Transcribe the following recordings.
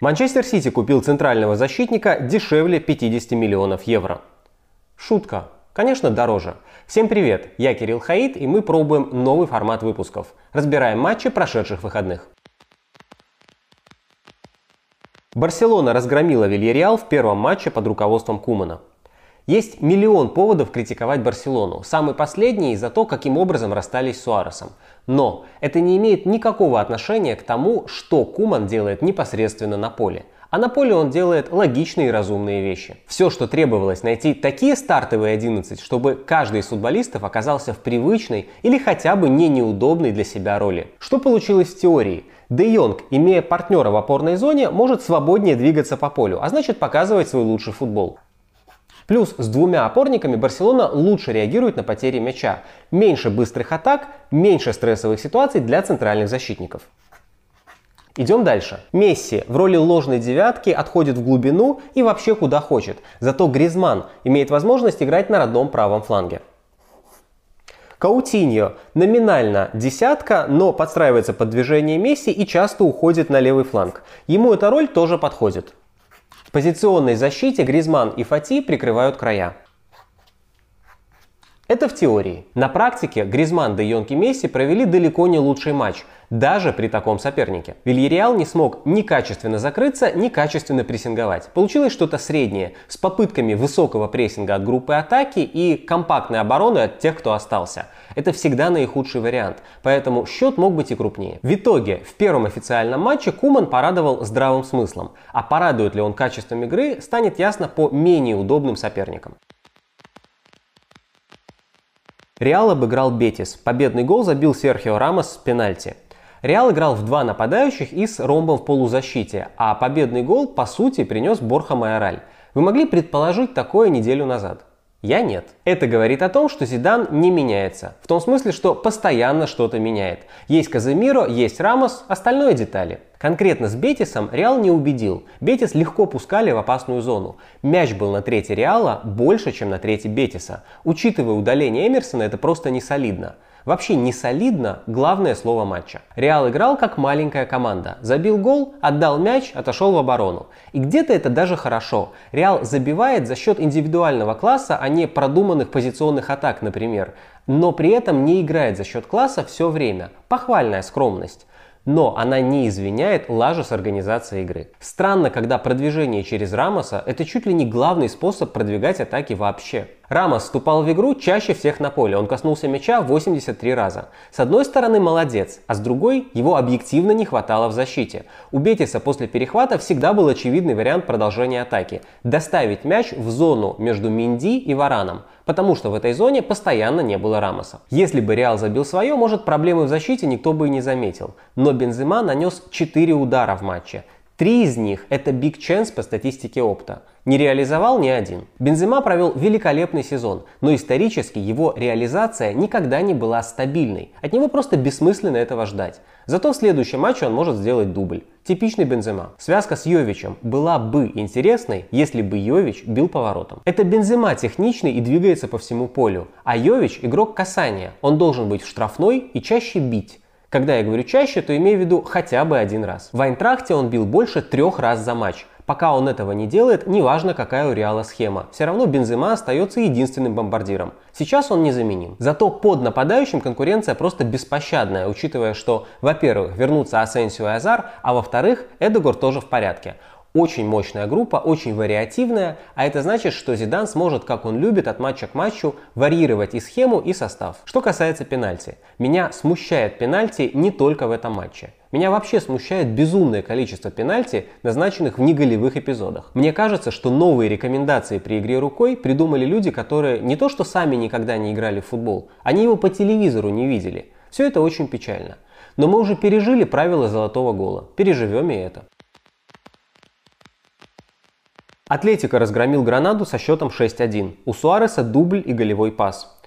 Манчестер Сити купил центрального защитника дешевле 50 миллионов евро. Шутка. Конечно, дороже. Всем привет, я Кирилл Хаид, и мы пробуем новый формат выпусков. Разбираем матчи прошедших выходных. Барселона разгромила Вильяреал в первом матче под руководством Кумана. Есть миллион поводов критиковать Барселону. Самый последний из-за того, каким образом расстались с Суаресом. Но это не имеет никакого отношения к тому, что Куман делает непосредственно на поле. А на поле он делает логичные и разумные вещи. Все, что требовалось, найти такие стартовые 11, чтобы каждый из футболистов оказался в привычной или хотя бы не неудобной для себя роли. Что получилось в теории? Де Йонг, имея партнера в опорной зоне, может свободнее двигаться по полю, а значит показывать свой лучший футбол. Плюс с двумя опорниками Барселона лучше реагирует на потери мяча. Меньше быстрых атак, меньше стрессовых ситуаций для центральных защитников. Идем дальше. Месси в роли ложной девятки отходит в глубину и вообще куда хочет. Зато Гризман имеет возможность играть на родном правом фланге. Каутиньо номинально десятка, но подстраивается под движение Месси и часто уходит на левый фланг. Ему эта роль тоже подходит. В позиционной защите Гризман и Фати прикрывают края. Это в теории. На практике Гризман, Де Йонг и Месси провели далеко не лучший матч, даже при таком сопернике. Вильяреал не смог ни качественно закрыться, ни качественно прессинговать. Получилось что-то среднее, с попытками высокого прессинга от группы атаки и компактной обороны от тех, кто остался. Это всегда наихудший вариант, поэтому счет мог быть и крупнее. В итоге, в первом официальном матче Куман порадовал здравым смыслом, а порадует ли он качеством игры, станет ясно по менее удобным соперникам. Реал обыграл Бетис. Победный гол забил Серхио Рамос с пенальти. Реал играл в два нападающих и с ромбом в полузащите, а победный гол, по сути, принес Борха Майораль. Вы могли предположить такое неделю назад? Я нет. Это говорит о том, что Зидан не меняется. В том смысле, что постоянно что-то меняет. Есть Каземиро, есть Рамос, остальное детали. Конкретно с Бетисом Реал не убедил. Бетис легко пускали в опасную зону. Мяч был на трети Реала больше, чем на трети Бетиса. Учитывая удаление Эмерсона, это просто не солидно. Вообще не солидно главное слово матча. Реал играл как маленькая команда. Забил гол, отдал мяч, отошел в оборону. И где-то это даже хорошо. Реал забивает за счет индивидуального класса, а не продуманных позиционных атак, например. Но при этом не играет за счет класса все время. Похвальная скромность но она не извиняет лажу с организацией игры. Странно, когда продвижение через Рамоса – это чуть ли не главный способ продвигать атаки вообще. Рамос вступал в игру чаще всех на поле, он коснулся мяча 83 раза. С одной стороны молодец, а с другой его объективно не хватало в защите. У Бетиса после перехвата всегда был очевидный вариант продолжения атаки – доставить мяч в зону между Минди и Вараном, потому что в этой зоне постоянно не было Рамоса. Если бы Реал забил свое, может проблемы в защите никто бы и не заметил. Но Бензема нанес 4 удара в матче. Три из них это big chance по статистике опта. Не реализовал ни один. Бензема провел великолепный сезон, но исторически его реализация никогда не была стабильной. От него просто бессмысленно этого ждать. Зато в следующем матче он может сделать дубль. Типичный Бензема. Связка с Йовичем была бы интересной, если бы Йович бил поворотом. Это Бензема техничный и двигается по всему полю, а Йович игрок касания. Он должен быть в штрафной и чаще бить. Когда я говорю чаще, то имею в виду хотя бы один раз. В Айнтрахте он бил больше трех раз за матч. Пока он этого не делает, неважно какая у Реала схема. Все равно Бензема остается единственным бомбардиром. Сейчас он незаменим. Зато под нападающим конкуренция просто беспощадная, учитывая, что, во-первых, вернутся Асенсио и Азар, а во-вторых, Эдегор тоже в порядке. Очень мощная группа, очень вариативная, а это значит, что Зидан сможет, как он любит, от матча к матчу варьировать и схему, и состав. Что касается пенальти. Меня смущает пенальти не только в этом матче. Меня вообще смущает безумное количество пенальти, назначенных в неголевых эпизодах. Мне кажется, что новые рекомендации при игре рукой придумали люди, которые не то что сами никогда не играли в футбол, они его по телевизору не видели. Все это очень печально. Но мы уже пережили правила золотого гола. Переживем и это. Атлетика разгромил Гранаду со счетом 6-1. У Суареса дубль и голевой пас.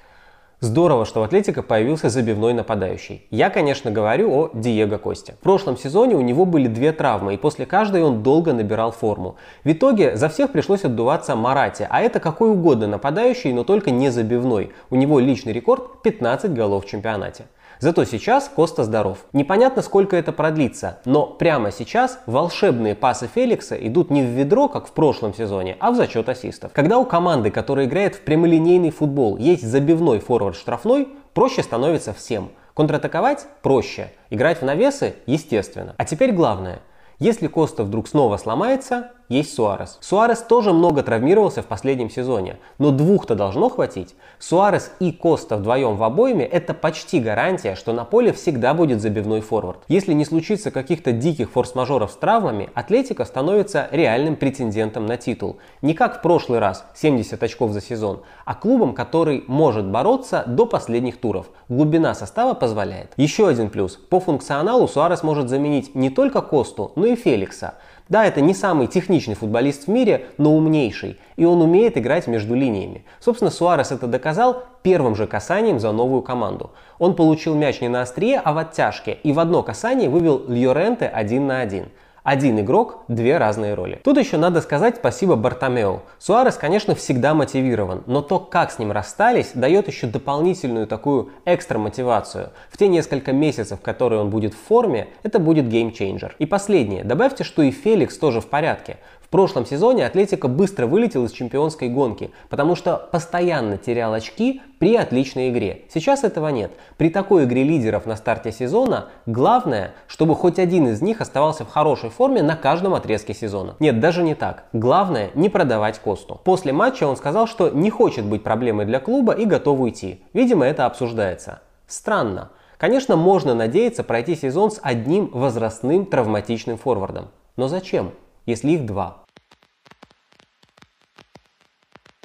Здорово, что в Атлетико появился забивной нападающий. Я, конечно, говорю о Диего Косте. В прошлом сезоне у него были две травмы, и после каждой он долго набирал форму. В итоге за всех пришлось отдуваться Марате, а это какой угодно нападающий, но только не забивной. У него личный рекорд 15 голов в чемпионате. Зато сейчас Коста здоров. Непонятно, сколько это продлится, но прямо сейчас волшебные пасы Феликса идут не в ведро, как в прошлом сезоне, а в зачет ассистов. Когда у команды, которая играет в прямолинейный футбол, есть забивной форвард штрафной, проще становится всем. Контратаковать проще, играть в навесы естественно. А теперь главное. Если Коста вдруг снова сломается, есть Суарес. Суарес тоже много травмировался в последнем сезоне, но двух-то должно хватить. Суарес и Коста вдвоем в обойме – это почти гарантия, что на поле всегда будет забивной форвард. Если не случится каких-то диких форс-мажоров с травмами, Атлетика становится реальным претендентом на титул. Не как в прошлый раз, 70 очков за сезон, а клубом, который может бороться до последних туров. Глубина состава позволяет. Еще один плюс. По функционалу Суарес может заменить не только Косту, но и Феликса. Да, это не самый техничный футболист в мире, но умнейший, и он умеет играть между линиями. Собственно, Суарес это доказал первым же касанием за новую команду. Он получил мяч не на острие, а в оттяжке, и в одно касание вывел Льоренте один на один. Один игрок, две разные роли. Тут еще надо сказать спасибо Бартомео. Суарес, конечно, всегда мотивирован, но то, как с ним расстались, дает еще дополнительную такую экстра мотивацию. В те несколько месяцев, которые он будет в форме, это будет геймчейнджер. И последнее. Добавьте, что и Феликс тоже в порядке прошлом сезоне Атлетика быстро вылетел из чемпионской гонки, потому что постоянно терял очки при отличной игре. Сейчас этого нет. При такой игре лидеров на старте сезона главное, чтобы хоть один из них оставался в хорошей форме на каждом отрезке сезона. Нет, даже не так. Главное не продавать Косту. После матча он сказал, что не хочет быть проблемой для клуба и готов уйти. Видимо, это обсуждается. Странно. Конечно, можно надеяться пройти сезон с одним возрастным травматичным форвардом. Но зачем, если их два?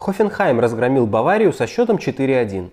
Хофенхайм разгромил Баварию со счетом 4-1.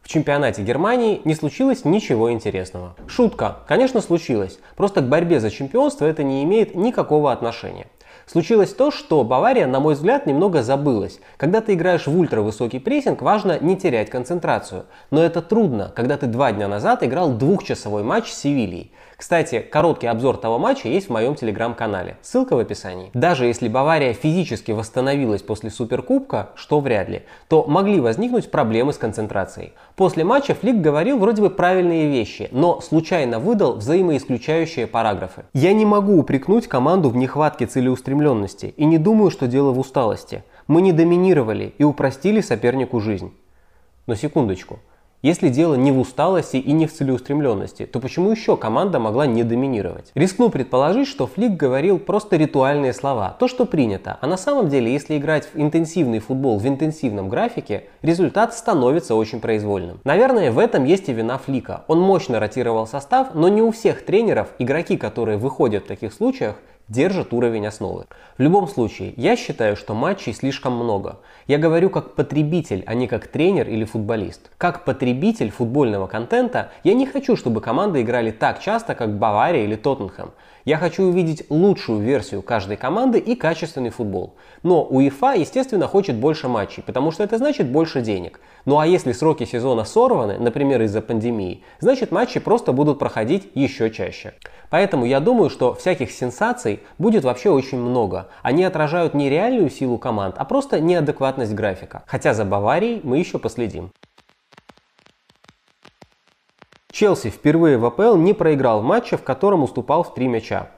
В чемпионате Германии не случилось ничего интересного. Шутка, конечно, случилось, просто к борьбе за чемпионство это не имеет никакого отношения. Случилось то, что Бавария, на мой взгляд, немного забылась. Когда ты играешь в ультравысокий прессинг, важно не терять концентрацию. Но это трудно, когда ты два дня назад играл двухчасовой матч с Севильей. Кстати, короткий обзор того матча есть в моем телеграм-канале. Ссылка в описании. Даже если Бавария физически восстановилась после Суперкубка, что вряд ли, то могли возникнуть проблемы с концентрацией. После матча Флик говорил вроде бы правильные вещи, но случайно выдал взаимоисключающие параграфы. Я не могу упрекнуть команду в нехватке целеустремленности и не думаю, что дело в усталости. Мы не доминировали и упростили сопернику жизнь. Но секундочку. Если дело не в усталости и не в целеустремленности, то почему еще команда могла не доминировать? Рискну предположить, что Флик говорил просто ритуальные слова, то, что принято. А на самом деле, если играть в интенсивный футбол в интенсивном графике, результат становится очень произвольным. Наверное, в этом есть и вина Флика. Он мощно ротировал состав, но не у всех тренеров игроки, которые выходят в таких случаях, держит уровень основы. В любом случае, я считаю, что матчей слишком много. Я говорю как потребитель, а не как тренер или футболист. Как потребитель футбольного контента, я не хочу, чтобы команды играли так часто, как Бавария или Тоттенхэм. Я хочу увидеть лучшую версию каждой команды и качественный футбол. Но УЕФА, естественно, хочет больше матчей, потому что это значит больше денег. Ну а если сроки сезона сорваны, например, из-за пандемии, значит матчи просто будут проходить еще чаще. Поэтому я думаю, что всяких сенсаций будет вообще очень много. Они отражают не реальную силу команд, а просто неадекватность графика. Хотя за Баварией мы еще последим. Челси впервые в АПЛ не проиграл в матче, в котором уступал в три мяча.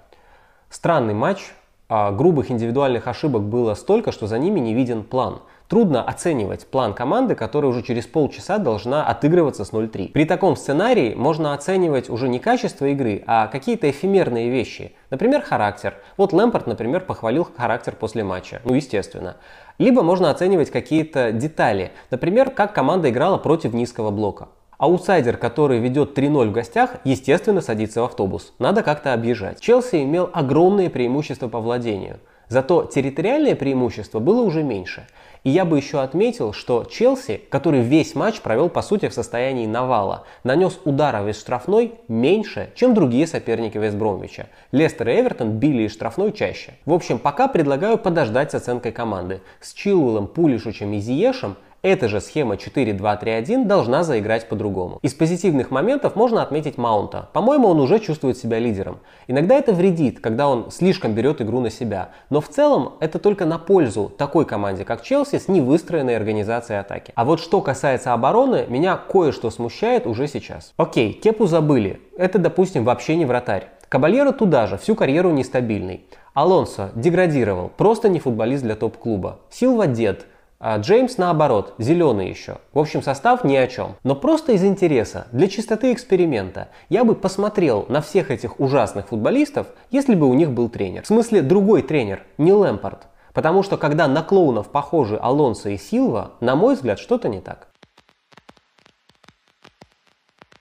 Странный матч, а грубых индивидуальных ошибок было столько, что за ними не виден план. Трудно оценивать план команды, которая уже через полчаса должна отыгрываться с 0-3. При таком сценарии можно оценивать уже не качество игры, а какие-то эфемерные вещи. Например, характер. Вот Лэмпорт, например, похвалил характер после матча. Ну, естественно. Либо можно оценивать какие-то детали. Например, как команда играла против низкого блока. Аутсайдер, который ведет 3-0 в гостях, естественно садится в автобус. Надо как-то объезжать. Челси имел огромные преимущества по владению. Зато территориальное преимущество было уже меньше. И я бы еще отметил, что Челси, который весь матч провел по сути в состоянии навала, нанес ударов из штрафной меньше, чем другие соперники Вестбромвича. Лестер и Эвертон били из штрафной чаще. В общем, пока предлагаю подождать с оценкой команды. С Чилуэлом, Пулишичем и Зиешем эта же схема 4-2-3-1 должна заиграть по-другому. Из позитивных моментов можно отметить Маунта. По-моему, он уже чувствует себя лидером. Иногда это вредит, когда он слишком берет игру на себя. Но в целом это только на пользу такой команде, как Челси, с невыстроенной организацией атаки. А вот что касается обороны, меня кое-что смущает уже сейчас. Окей, Кепу забыли. Это, допустим, вообще не вратарь. Кабальеро туда же, всю карьеру нестабильный. Алонсо деградировал, просто не футболист для топ-клуба. Силва дед, а Джеймс наоборот, зеленый еще. В общем, состав ни о чем. Но просто из интереса, для чистоты эксперимента, я бы посмотрел на всех этих ужасных футболистов, если бы у них был тренер. В смысле, другой тренер, не Лэмпорт. Потому что когда на клоунов похожи Алонсо и Силва, на мой взгляд, что-то не так.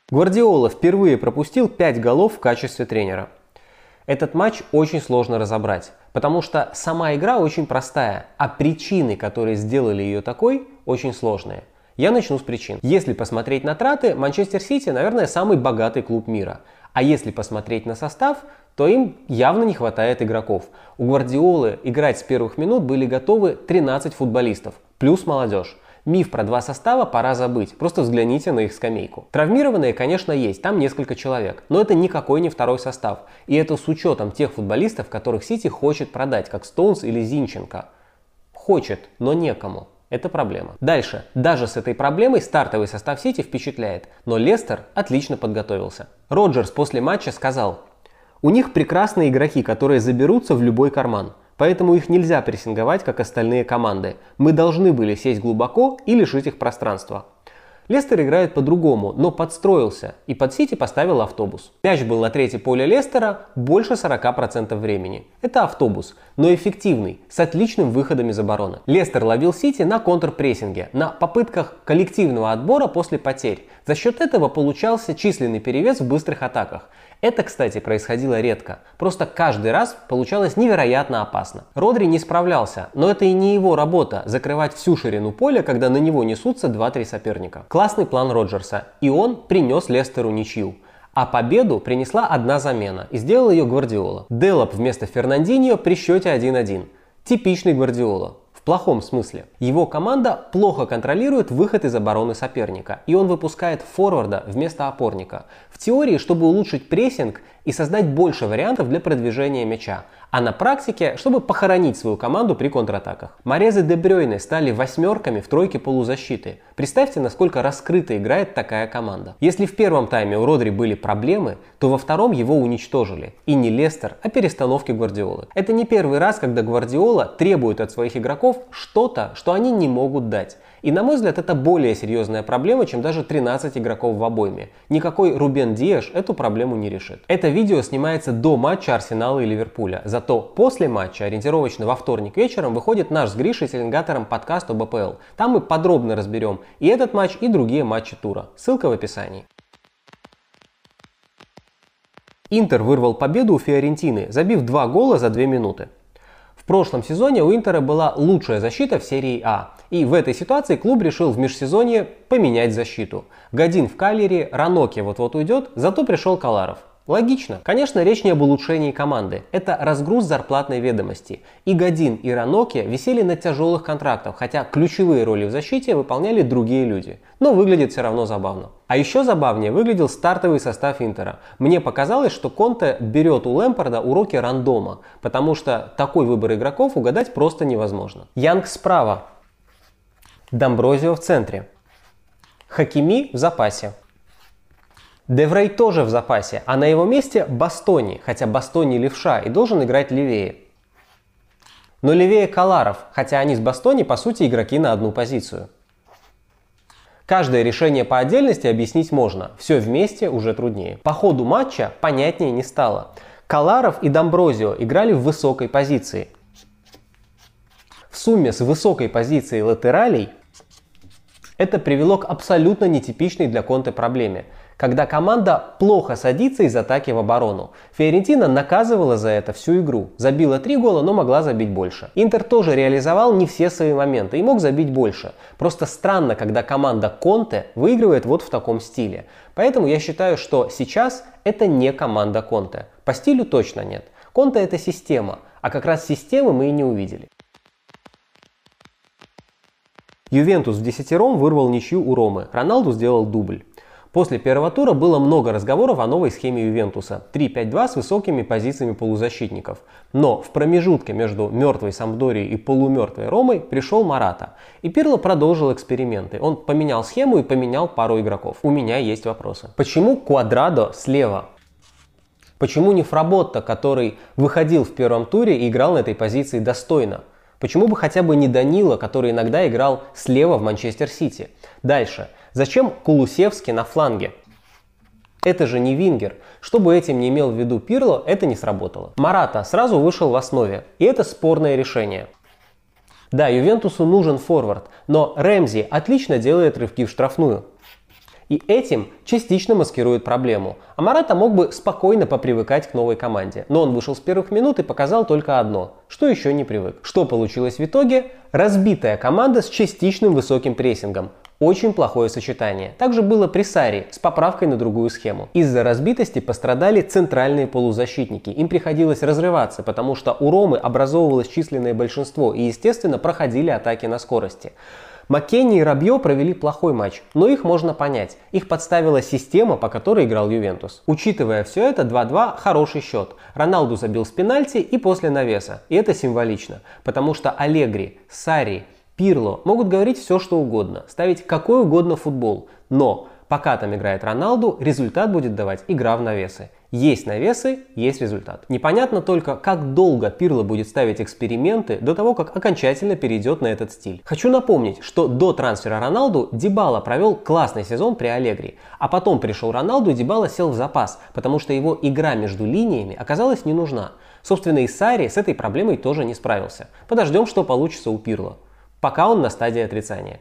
Гвардиола впервые пропустил 5 голов в качестве тренера. Этот матч очень сложно разобрать, потому что сама игра очень простая, а причины, которые сделали ее такой, очень сложные. Я начну с причин. Если посмотреть на траты, Манчестер Сити, наверное, самый богатый клуб мира. А если посмотреть на состав, то им явно не хватает игроков. У Гвардиолы играть с первых минут были готовы 13 футболистов, плюс молодежь. Миф про два состава пора забыть, просто взгляните на их скамейку. Травмированные, конечно, есть, там несколько человек, но это никакой не второй состав. И это с учетом тех футболистов, которых Сити хочет продать, как Стоунс или Зинченко. Хочет, но некому. Это проблема. Дальше. Даже с этой проблемой стартовый состав Сити впечатляет, но Лестер отлично подготовился. Роджерс после матча сказал, у них прекрасные игроки, которые заберутся в любой карман. Поэтому их нельзя прессинговать, как остальные команды. Мы должны были сесть глубоко и лишить их пространства. Лестер играет по-другому, но подстроился и под Сити поставил автобус. Мяч был на третьей поле Лестера больше 40% времени. Это автобус, но эффективный, с отличным выходом из обороны. Лестер ловил Сити на контрпрессинге, на попытках коллективного отбора после потерь. За счет этого получался численный перевес в быстрых атаках. Это, кстати, происходило редко. Просто каждый раз получалось невероятно опасно. Родри не справлялся, но это и не его работа – закрывать всю ширину поля, когда на него несутся 2-3 соперника. Классный план Роджерса, и он принес Лестеру ничью. А победу принесла одна замена, и сделал ее Гвардиола. Делоп вместо Фернандиньо при счете 1-1. Типичный Гвардиола плохом смысле. Его команда плохо контролирует выход из обороны соперника, и он выпускает форварда вместо опорника. В теории, чтобы улучшить прессинг и создать больше вариантов для продвижения мяча, а на практике, чтобы похоронить свою команду при контратаках. Морезы де Брёйны стали восьмерками в тройке полузащиты. Представьте, насколько раскрыто играет такая команда. Если в первом тайме у Родри были проблемы, то во втором его уничтожили. И не Лестер, а перестановки Гвардиолы. Это не первый раз, когда Гвардиола требует от своих игроков что-то, что они не могут дать. И на мой взгляд это более серьезная проблема, чем даже 13 игроков в обойме. Никакой Рубен Диэш эту проблему не решит. Это видео снимается до матча Арсенала и Ливерпуля. Зато после матча, ориентировочно во вторник вечером, выходит наш с Гришей Теленгатором подкаст об АПЛ. Там мы подробно разберем и этот матч, и другие матчи тура. Ссылка в описании. Интер вырвал победу у Фиорентины, забив два гола за две минуты. В прошлом сезоне у Интера была лучшая защита в серии А. И в этой ситуации клуб решил в межсезонье поменять защиту. Годин в Калере, Раноке вот-вот уйдет, зато пришел Каларов. Логично. Конечно, речь не об улучшении команды. Это разгруз зарплатной ведомости. И Годин, и Раноки висели на тяжелых контрактах, хотя ключевые роли в защите выполняли другие люди. Но выглядит все равно забавно. А еще забавнее выглядел стартовый состав Интера. Мне показалось, что Конте берет у Лэмпорда уроки рандома, потому что такой выбор игроков угадать просто невозможно. Янг справа. Домброзио в центре. Хакими в запасе. Деврей тоже в запасе, а на его месте Бастони, хотя Бастони левша и должен играть левее. Но левее Каларов, хотя они с Бастони по сути игроки на одну позицию. Каждое решение по отдельности объяснить можно, все вместе уже труднее. По ходу матча понятнее не стало. Каларов и Домброзио играли в высокой позиции. В сумме с высокой позицией латералей это привело к абсолютно нетипичной для Конте проблеме – когда команда плохо садится из атаки в оборону. Фиорентина наказывала за это всю игру. Забила три гола, но могла забить больше. Интер тоже реализовал не все свои моменты и мог забить больше. Просто странно, когда команда Конте выигрывает вот в таком стиле. Поэтому я считаю, что сейчас это не команда Конте. По стилю точно нет. Конте это система, а как раз системы мы и не увидели. Ювентус в десятером вырвал ничью у Ромы, Роналду сделал дубль. После первого тура было много разговоров о новой схеме Ювентуса 3-5-2 с высокими позициями полузащитников. Но в промежутке между мертвой Самдорией и полумертвой Ромой пришел Марата. И Пирло продолжил эксперименты. Он поменял схему и поменял пару игроков. У меня есть вопросы. Почему Квадрадо слева? Почему не Фработта, который выходил в первом туре и играл на этой позиции достойно? Почему бы хотя бы не Данила, который иногда играл слева в Манчестер Сити? Дальше. Зачем Кулусевский на фланге? Это же не Вингер. Что бы этим не имел в виду Пирло, это не сработало. Марата сразу вышел в основе, и это спорное решение. Да, Ювентусу нужен форвард, но Рэмзи отлично делает рывки в штрафную. И этим частично маскирует проблему. А Марата мог бы спокойно попривыкать к новой команде. Но он вышел с первых минут и показал только одно, что еще не привык. Что получилось в итоге? Разбитая команда с частичным высоким прессингом. Очень плохое сочетание. Также было при Саре с поправкой на другую схему. Из-за разбитости пострадали центральные полузащитники. Им приходилось разрываться, потому что у Ромы образовывалось численное большинство и, естественно, проходили атаки на скорости. Маккенни и Рабье провели плохой матч, но их можно понять. Их подставила система, по которой играл Ювентус. Учитывая все это, 2-2 хороший счет. Роналду забил с пенальти и после навеса. И это символично, потому что Алегри, Сари, Пирло могут говорить все, что угодно, ставить какой угодно футбол, но пока там играет Роналду, результат будет давать игра в навесы. Есть навесы, есть результат. Непонятно только, как долго Пирло будет ставить эксперименты до того, как окончательно перейдет на этот стиль. Хочу напомнить, что до трансфера Роналду Дибала провел классный сезон при Аллегри, а потом пришел Роналду и Дибала сел в запас, потому что его игра между линиями оказалась не нужна. Собственно, и Сари с этой проблемой тоже не справился. Подождем, что получится у Пирло пока он на стадии отрицания.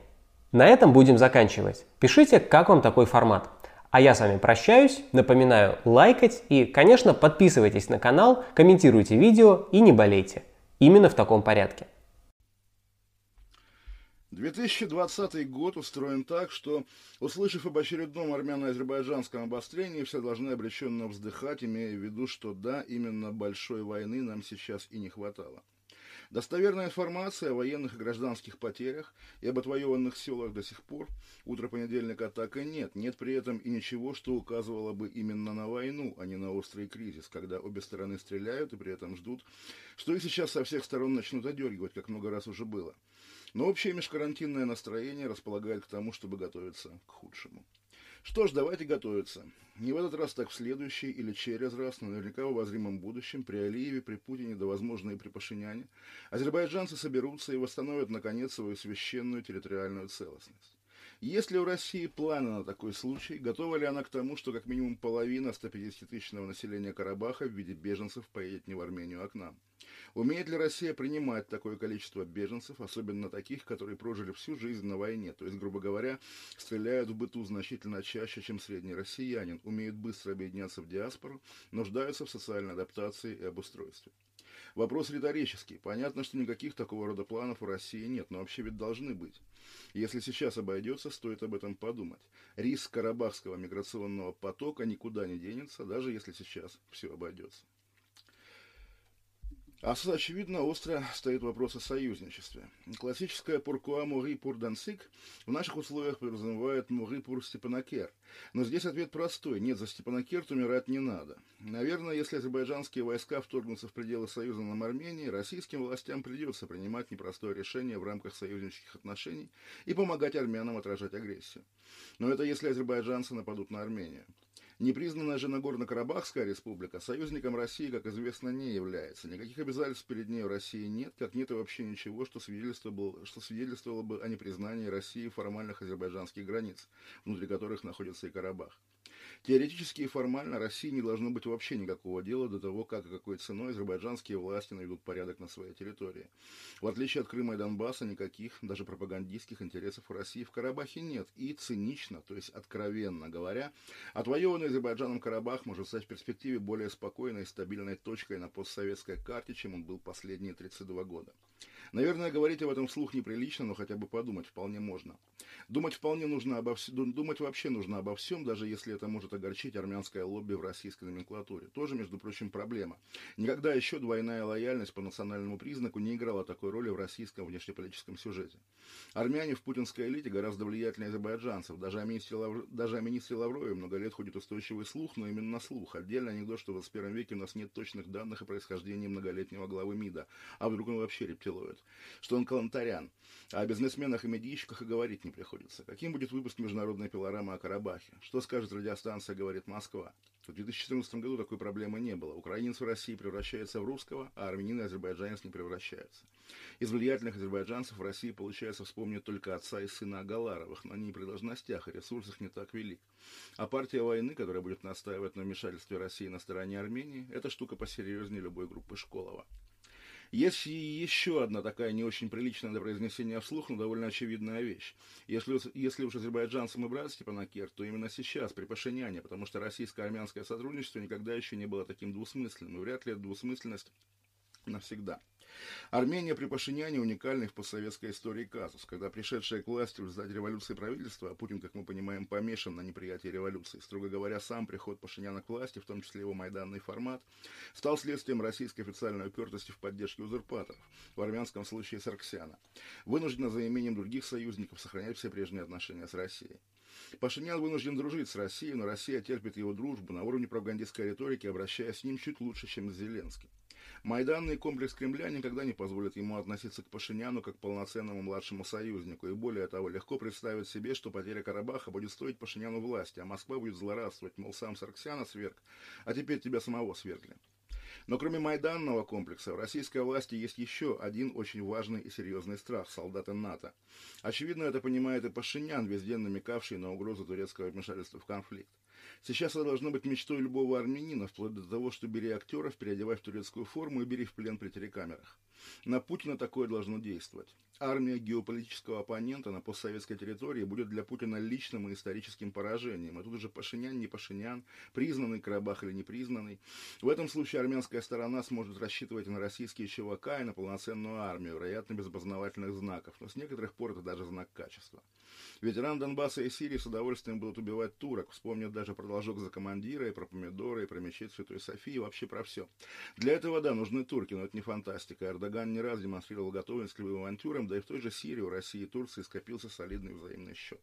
На этом будем заканчивать. Пишите, как вам такой формат. А я с вами прощаюсь, напоминаю лайкать и, конечно, подписывайтесь на канал, комментируйте видео и не болейте. Именно в таком порядке. 2020 год устроен так, что, услышав об очередном армяно-азербайджанском обострении, все должны обреченно вздыхать, имея в виду, что да, именно большой войны нам сейчас и не хватало. Достоверная информация о военных и гражданских потерях и об отвоеванных селах до сих пор, утро понедельника так и нет. Нет при этом и ничего, что указывало бы именно на войну, а не на острый кризис, когда обе стороны стреляют и при этом ждут, что их сейчас со всех сторон начнут одергивать, как много раз уже было. Но общее межкарантинное настроение располагает к тому, чтобы готовиться к худшему. Что ж, давайте готовиться. Не в этот раз, так в следующий или через раз, но наверняка в обозримом будущем, при Алиеве, при Путине, да возможно и при Пашиняне, азербайджанцы соберутся и восстановят, наконец, свою священную территориальную целостность. Есть ли у России планы на такой случай? Готова ли она к тому, что как минимум половина 150-тысячного населения Карабаха в виде беженцев поедет не в Армению, а к нам? Умеет ли Россия принимать такое количество беженцев, особенно таких, которые прожили всю жизнь на войне, то есть, грубо говоря, стреляют в быту значительно чаще, чем средний россиянин, умеют быстро объединяться в диаспору, нуждаются в социальной адаптации и обустройстве? Вопрос риторический. Понятно, что никаких такого рода планов у России нет, но вообще ведь должны быть. Если сейчас обойдется, стоит об этом подумать. Риск карабахского миграционного потока никуда не денется, даже если сейчас все обойдется. А очевидно, остро стоит вопрос о союзничестве. Классическая «Pourquoi Мори пур Дансик» в наших условиях подразумевает «Мори пур Степанакер». Но здесь ответ простой. Нет, за Степанакерт умирать не надо. Наверное, если азербайджанские войска вторгнутся в пределы союза на Армении, российским властям придется принимать непростое решение в рамках союзнических отношений и помогать армянам отражать агрессию. Но это если азербайджанцы нападут на Армению. Непризнанная же Нагорно-Карабахская республика союзником России, как известно, не является. Никаких обязательств перед ней России нет, как нет и вообще ничего, что свидетельствовало, что свидетельствовало бы о непризнании России формальных азербайджанских границ, внутри которых находится и Карабах. Теоретически и формально России не должно быть вообще никакого дела до того, как и какой ценой азербайджанские власти наведут порядок на своей территории. В отличие от Крыма и Донбасса, никаких, даже пропагандистских интересов у России в Карабахе нет. И цинично, то есть откровенно говоря, отвоеванный Азербайджаном Карабах может стать в перспективе более спокойной и стабильной точкой на постсоветской карте, чем он был последние 32 года. Наверное, говорить об этом вслух неприлично, но хотя бы подумать вполне можно. Думать вполне нужно обо всем, думать вообще нужно обо всем, даже если это может огорчить армянское лобби в российской номенклатуре. Тоже, между прочим, проблема. Никогда еще двойная лояльность по национальному признаку не играла такой роли в российском внешнеполитическом сюжете. Армяне в путинской элите гораздо влиятельнее азербайджанцев. Даже о министре, Лавр... даже о министре Лаврове много лет ходит устойчивый слух, но именно слух. Отдельный анекдот, что в 21 веке у нас нет точных данных о происхождении многолетнего главы МИДа. А вдруг он вообще рептилоид? что он калантарян, а о бизнесменах и медийщиках и говорить не приходится. Каким будет выпуск международной пилорамы о Карабахе? Что скажет радиостанция «Говорит Москва»? В 2014 году такой проблемы не было. Украинец в России превращается в русского, а армянин и азербайджанец не превращаются. Из влиятельных азербайджанцев в России, получается, вспомнить только отца и сына Агаларовых, но они при должностях и ресурсах не так велик. А партия войны, которая будет настаивать на вмешательстве России на стороне Армении, это штука посерьезнее любой группы Школова. Есть еще одна такая не очень приличная для произнесения вслух, но довольно очевидная вещь. Если, если уж азербайджанцам и брать Степанакер, то именно сейчас, при Пашиняне, потому что российско-армянское сотрудничество никогда еще не было таким двусмысленным, и вряд ли эта двусмысленность навсегда. Армения при Пашиняне уникальный в постсоветской истории казус, когда пришедшее к власти в результате революции правительства, а Путин, как мы понимаем, помешан на неприятии революции, строго говоря, сам приход Пашиняна к власти, в том числе его майданный формат, стал следствием российской официальной упертости в поддержке узурпаторов, в армянском случае Сарксяна, вынуждена за имением других союзников сохранять все прежние отношения с Россией. Пашинян вынужден дружить с Россией, но Россия терпит его дружбу на уровне пропагандистской риторики, обращаясь с ним чуть лучше, чем с Зеленским. Майданный комплекс Кремля никогда не позволит ему относиться к Пашиняну как полноценному младшему союзнику, и более того, легко представить себе, что потеря Карабаха будет стоить Пашиняну власти, а Москва будет злорадствовать, мол, сам Сарксяна сверг, а теперь тебя самого свергли. Но кроме майданного комплекса, в российской власти есть еще один очень важный и серьезный страх – солдаты НАТО. Очевидно, это понимает и Пашинян, везде намекавший на угрозу турецкого вмешательства в конфликт. Сейчас это должно быть мечтой любого армянина, вплоть до того, что бери актеров, переодевай в турецкую форму и бери в плен при телекамерах. На Путина такое должно действовать. Армия геополитического оппонента на постсоветской территории будет для Путина личным и историческим поражением. И тут уже Пашинян, не Пашинян, признанный Карабах или не признанный. В этом случае армянская сторона сможет рассчитывать на российские ЧВК и на полноценную армию, вероятно, без опознавательных знаков. Но с некоторых пор это даже знак качества. Ветеран Донбасса и Сирии с удовольствием будут убивать турок, вспомнят даже про должок за командира, и про помидоры, и про мечеть Святой Софии, и вообще про все. Для этого, да, нужны турки, но это не фантастика. Эрдоган не раз демонстрировал готовность к любым авантюрам, да и в той же Сирии у России и Турции скопился солидный взаимный счет.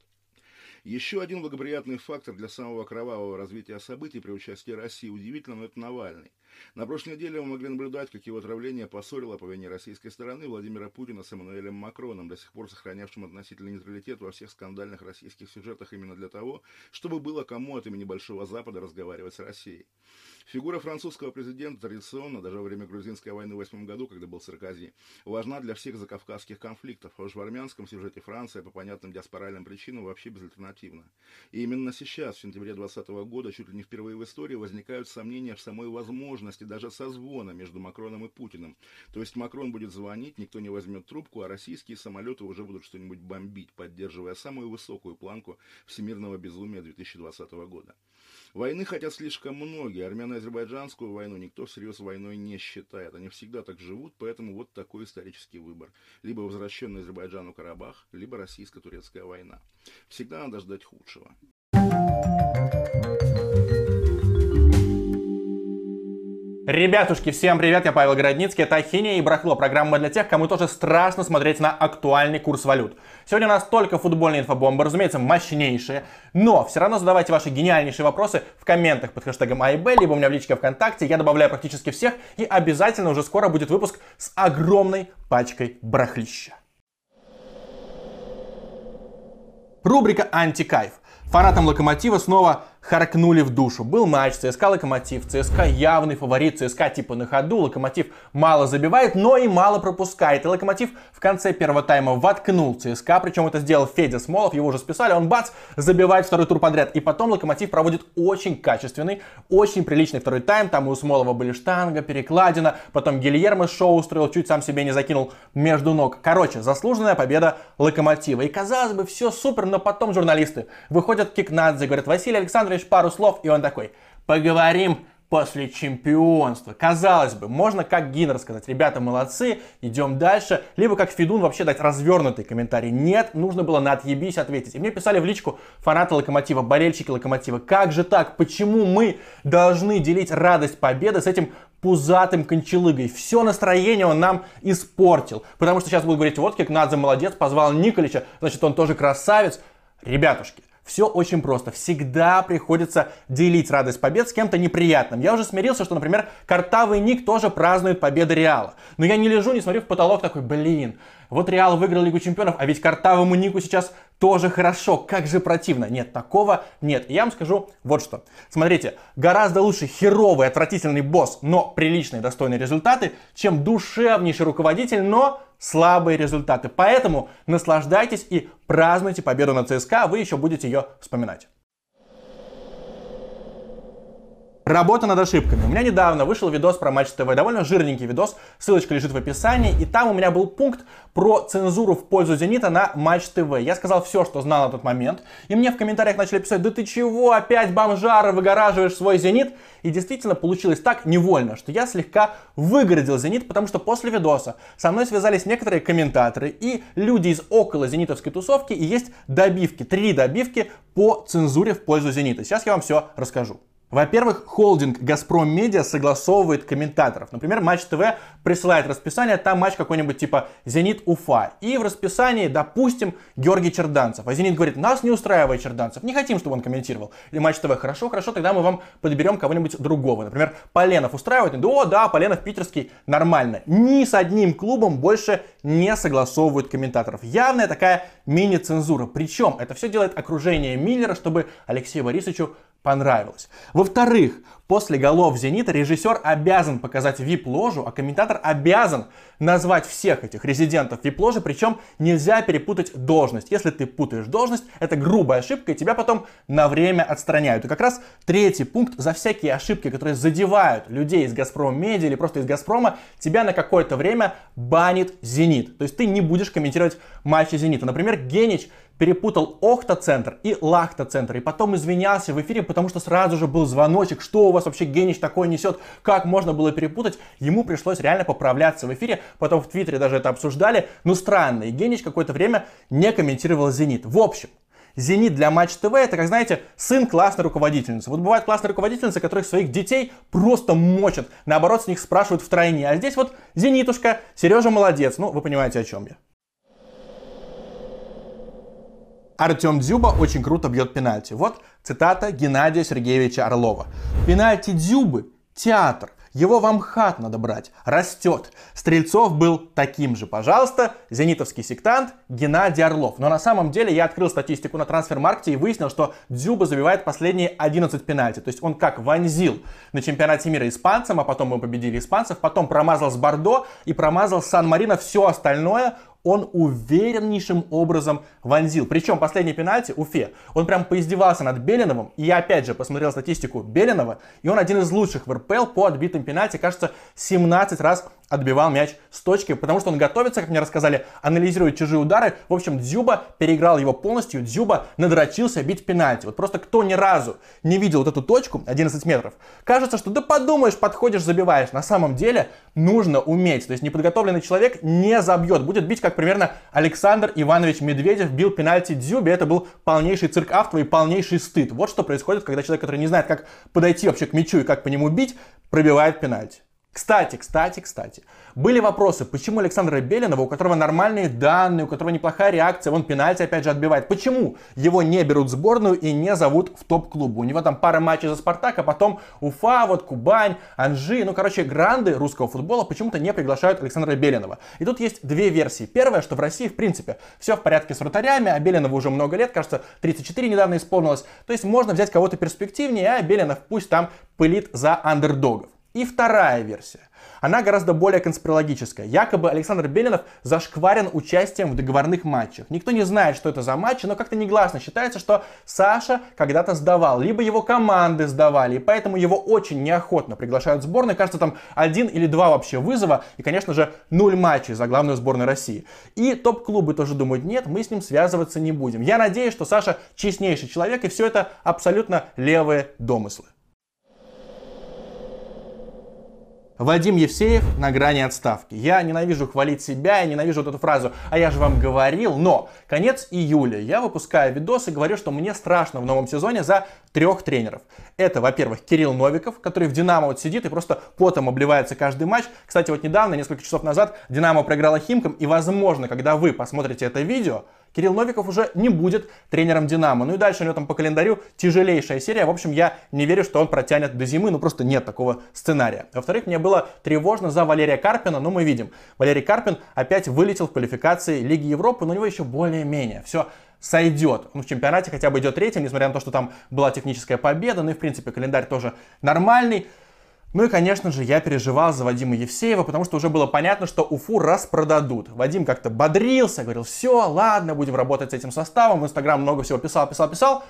Еще один благоприятный фактор для самого кровавого развития событий при участии России удивительно, но это Навальный. На прошлой неделе мы могли наблюдать, как его отравление поссорило по вине российской стороны Владимира Путина с Эммануэлем Макроном, до сих пор сохранявшим относительный нейтралитет во всех скандальных российских сюжетах именно для того, чтобы было кому от имени Большого Запада разговаривать с Россией. Фигура французского президента традиционно, даже во время грузинской войны в 2008 году, когда был Саркози, важна для всех закавказских конфликтов, а уж в армянском сюжете Франция по понятным диаспоральным причинам вообще безальтернативна. И именно сейчас, в сентябре 2020 года, чуть ли не впервые в истории, возникают сомнения в самой возможности даже созвона между Макроном и Путиным. То есть Макрон будет звонить, никто не возьмет трубку, а российские самолеты уже будут что-нибудь бомбить, поддерживая самую высокую планку всемирного безумия 2020 года. Войны хотят слишком многие. Армяно-азербайджанскую войну никто всерьез войной не считает. Они всегда так живут, поэтому вот такой исторический выбор. Либо возвращенный Азербайджану Карабах, либо российско-турецкая война. Всегда надо ждать худшего. Ребятушки, всем привет, я Павел Городницкий, это Ахиния и Брахло, программа для тех, кому тоже страшно смотреть на актуальный курс валют. Сегодня у нас только футбольные инфобомбы, разумеется, мощнейшие, но все равно задавайте ваши гениальнейшие вопросы в комментах под хэштегом АИБ, либо у меня в личке ВКонтакте, я добавляю практически всех, и обязательно уже скоро будет выпуск с огромной пачкой брахлища. Рубрика «Антикайф». Фанатам Локомотива снова харкнули в душу. Был матч ЦСКА Локомотив. ЦСКА явный фаворит. ЦСКА типа на ходу. Локомотив мало забивает, но и мало пропускает. И Локомотив в конце первого тайма воткнул ЦСКА. Причем это сделал Федя Смолов. Его уже списали. Он бац, забивает второй тур подряд. И потом Локомотив проводит очень качественный, очень приличный второй тайм. Там у Смолова были штанга, перекладина. Потом Гильермо шоу устроил, чуть сам себе не закинул между ног. Короче, заслуженная победа Локомотива. И казалось бы, все супер, но потом журналисты выходят к Кикнадзе, говорят, Василий Александрович, пару слов, и он такой, поговорим после чемпионства. Казалось бы, можно как Гиннер сказать, ребята молодцы, идем дальше, либо как Федун вообще дать развернутый комментарий. Нет, нужно было на отъебись ответить. И мне писали в личку фанаты Локомотива, болельщики Локомотива, как же так, почему мы должны делить радость победы с этим пузатым кончелыгой. Все настроение он нам испортил. Потому что сейчас будут говорить, вот как Надзе молодец, позвал Николича, значит он тоже красавец. Ребятушки, все очень просто. Всегда приходится делить радость побед с кем-то неприятным. Я уже смирился, что, например, картавый Ник тоже празднует победы Реала. Но я не лежу, не смотрю в потолок такой, блин, вот Реал выиграл Лигу Чемпионов, а ведь картавому Нику сейчас тоже хорошо. Как же противно. Нет, такого нет. я вам скажу вот что. Смотрите, гораздо лучше херовый, отвратительный босс, но приличные, достойные результаты, чем душевнейший руководитель, но слабые результаты. Поэтому наслаждайтесь и празднуйте победу на ЦСКА, вы еще будете ее вспоминать. Работа над ошибками. У меня недавно вышел видос про Матч ТВ, довольно жирненький видос, ссылочка лежит в описании, и там у меня был пункт про цензуру в пользу Зенита на Матч ТВ. Я сказал все, что знал на тот момент, и мне в комментариях начали писать, да ты чего, опять бомжара, выгораживаешь свой Зенит? И действительно получилось так невольно, что я слегка выгородил Зенит, потому что после видоса со мной связались некоторые комментаторы и люди из около зенитовской тусовки, и есть добивки, три добивки по цензуре в пользу Зенита. Сейчас я вам все расскажу. Во-первых, холдинг «Газпром Медиа» согласовывает комментаторов. Например, Матч ТВ присылает расписание, там матч какой-нибудь типа «Зенит Уфа». И в расписании, допустим, Георгий Черданцев. А «Зенит» говорит, нас не устраивает Черданцев, не хотим, чтобы он комментировал. И Матч ТВ, хорошо, хорошо, тогда мы вам подберем кого-нибудь другого. Например, Поленов устраивает? Да, о, да, Поленов питерский, нормально. Ни с одним клубом больше не согласовывают комментаторов. Явная такая мини-цензура. Причем это все делает окружение Миллера, чтобы Алексею Борисовичу понравилось. Во-вторых, после голов «Зенита» режиссер обязан показать вип-ложу, а комментатор обязан назвать всех этих резидентов вип-ложи, причем нельзя перепутать должность. Если ты путаешь должность, это грубая ошибка, и тебя потом на время отстраняют. И как раз третий пункт, за всякие ошибки, которые задевают людей из «Газпром Медиа» или просто из «Газпрома», тебя на какое-то время банит «Зенит». То есть ты не будешь комментировать матчи «Зенита». Например, Генич перепутал Охта-центр и Лахта-центр, и потом извинялся в эфире, потому что сразу же был звоночек, что у вас вообще Генич такое несет, как можно было перепутать, ему пришлось реально поправляться в эфире, потом в Твиттере даже это обсуждали, ну странно, и Генич какое-то время не комментировал «Зенит». В общем, Зенит для Матч ТВ это, как знаете, сын классной руководительницы. Вот бывают классные руководительницы, которых своих детей просто мочат. Наоборот, с них спрашивают втройне. А здесь вот Зенитушка, Сережа молодец. Ну, вы понимаете, о чем я. Артем Дзюба очень круто бьет пенальти. Вот цитата Геннадия Сергеевича Орлова. Пенальти Дзюбы – театр. Его в Амхат надо брать. Растет. Стрельцов был таким же. Пожалуйста, зенитовский сектант Геннадий Орлов. Но на самом деле я открыл статистику на трансфермаркте и выяснил, что Дзюба забивает последние 11 пенальти. То есть он как вонзил на чемпионате мира испанцам, а потом мы победили испанцев, потом промазал с Бордо и промазал с Сан-Марино. Все остальное он увереннейшим образом вонзил. Причем последний пенальти Уфе, он прям поиздевался над Белиновым. И я опять же посмотрел статистику Белинова, и он один из лучших в РПЛ по отбитым пенальти, кажется, 17 раз отбивал мяч с точки, потому что он готовится, как мне рассказали, анализирует чужие удары. В общем, Дзюба переиграл его полностью, Дзюба надрочился бить пенальти. Вот просто кто ни разу не видел вот эту точку, 11 метров, кажется, что да подумаешь, подходишь, забиваешь. На самом деле нужно уметь. То есть неподготовленный человек не забьет. Будет бить, как примерно Александр Иванович Медведев бил пенальти Дзюбе. Это был полнейший цирк автора и полнейший стыд. Вот что происходит, когда человек, который не знает, как подойти вообще к мячу и как по нему бить, пробивает пенальти. Кстати, кстати, кстати, были вопросы, почему Александра Белинова, у которого нормальные данные, у которого неплохая реакция, он пенальти опять же отбивает, почему его не берут в сборную и не зовут в топ-клуб? У него там пара матчей за Спартак, а потом Уфа, вот Кубань, Анжи, ну короче, гранды русского футбола почему-то не приглашают Александра Белинова. И тут есть две версии. Первая, что в России в принципе все в порядке с вратарями, а Белинову уже много лет, кажется, 34 недавно исполнилось, то есть можно взять кого-то перспективнее, а Белинов пусть там пылит за андердогов. И вторая версия. Она гораздо более конспирологическая. Якобы Александр Белинов зашкварен участием в договорных матчах. Никто не знает, что это за матчи, но как-то негласно считается, что Саша когда-то сдавал, либо его команды сдавали, и поэтому его очень неохотно приглашают в сборную. Кажется, там один или два вообще вызова, и, конечно же, нуль матчей за главную сборную России. И топ-клубы тоже думают, нет, мы с ним связываться не будем. Я надеюсь, что Саша честнейший человек, и все это абсолютно левые домыслы. Вадим Евсеев на грани отставки. Я ненавижу хвалить себя, я ненавижу вот эту фразу «а я же вам говорил», но конец июля я выпускаю видос и говорю, что мне страшно в новом сезоне за трех тренеров. Это, во-первых, Кирилл Новиков, который в «Динамо» вот сидит и просто потом обливается каждый матч. Кстати, вот недавно, несколько часов назад, «Динамо» проиграла Химкам, и, возможно, когда вы посмотрите это видео, Кирилл Новиков уже не будет тренером Динамо. Ну и дальше у него там по календарю тяжелейшая серия. В общем, я не верю, что он протянет до зимы, ну просто нет такого сценария. Во-вторых, мне было тревожно за Валерия Карпина, но мы видим, Валерий Карпин опять вылетел в квалификации Лиги Европы, но у него еще более-менее все сойдет. Он в чемпионате хотя бы идет третьим, несмотря на то, что там была техническая победа, ну и в принципе календарь тоже нормальный. Ну и, конечно же, я переживал за Вадима Евсеева, потому что уже было понятно, что Уфу распродадут. Вадим как-то бодрился, говорил, все, ладно, будем работать с этим составом. В Инстаграм много всего писал, писал, писал.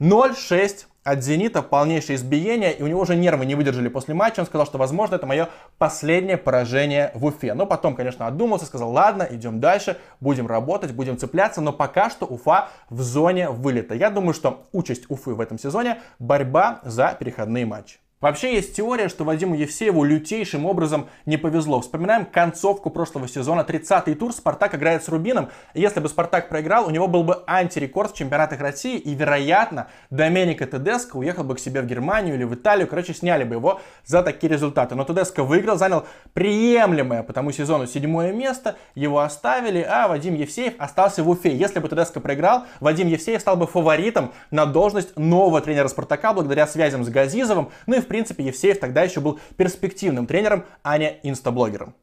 0-6 от «Зенита», полнейшее избиение, и у него уже нервы не выдержали после матча. Он сказал, что, возможно, это мое последнее поражение в Уфе. Но потом, конечно, отдумался, сказал, ладно, идем дальше, будем работать, будем цепляться, но пока что Уфа в зоне вылета. Я думаю, что участь Уфы в этом сезоне – борьба за переходные матчи. Вообще есть теория, что Вадиму Евсееву лютейшим образом не повезло. Вспоминаем концовку прошлого сезона, 30-й тур, Спартак играет с Рубином. Если бы Спартак проиграл, у него был бы антирекорд в чемпионатах России, и, вероятно, Доменико Тедеско уехал бы к себе в Германию или в Италию, короче, сняли бы его за такие результаты. Но Тедеско выиграл, занял приемлемое по тому сезону седьмое место, его оставили, а Вадим Евсеев остался в Уфе. Если бы Тедеско проиграл, Вадим Евсеев стал бы фаворитом на должность нового тренера Спартака благодаря связям с Газизовым, ну и в принципе, Евсеев тогда еще был перспективным тренером, а не инстаблогером.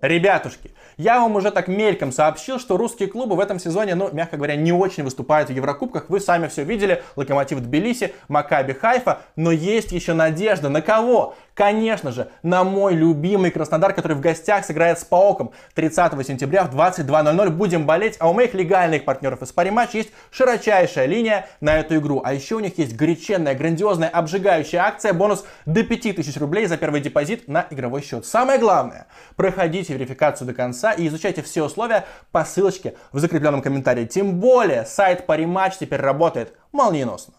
Ребятушки, я вам уже так мельком сообщил, что русские клубы в этом сезоне, ну, мягко говоря, не очень выступают в Еврокубках. Вы сами все видели. Локомотив Тбилиси, Макаби Хайфа. Но есть еще надежда. На кого? Конечно же, на мой любимый Краснодар, который в гостях сыграет с Паоком 30 сентября в 22.00. Будем болеть. А у моих легальных партнеров из Париматч есть широчайшая линия на эту игру. А еще у них есть горяченная, грандиозная, обжигающая акция. Бонус до 5000 рублей за первый депозит на игровой счет. Самое главное, проходите верификацию до конца конца и изучайте все условия по ссылочке в закрепленном комментарии. Тем более сайт Париматч теперь работает молниеносно.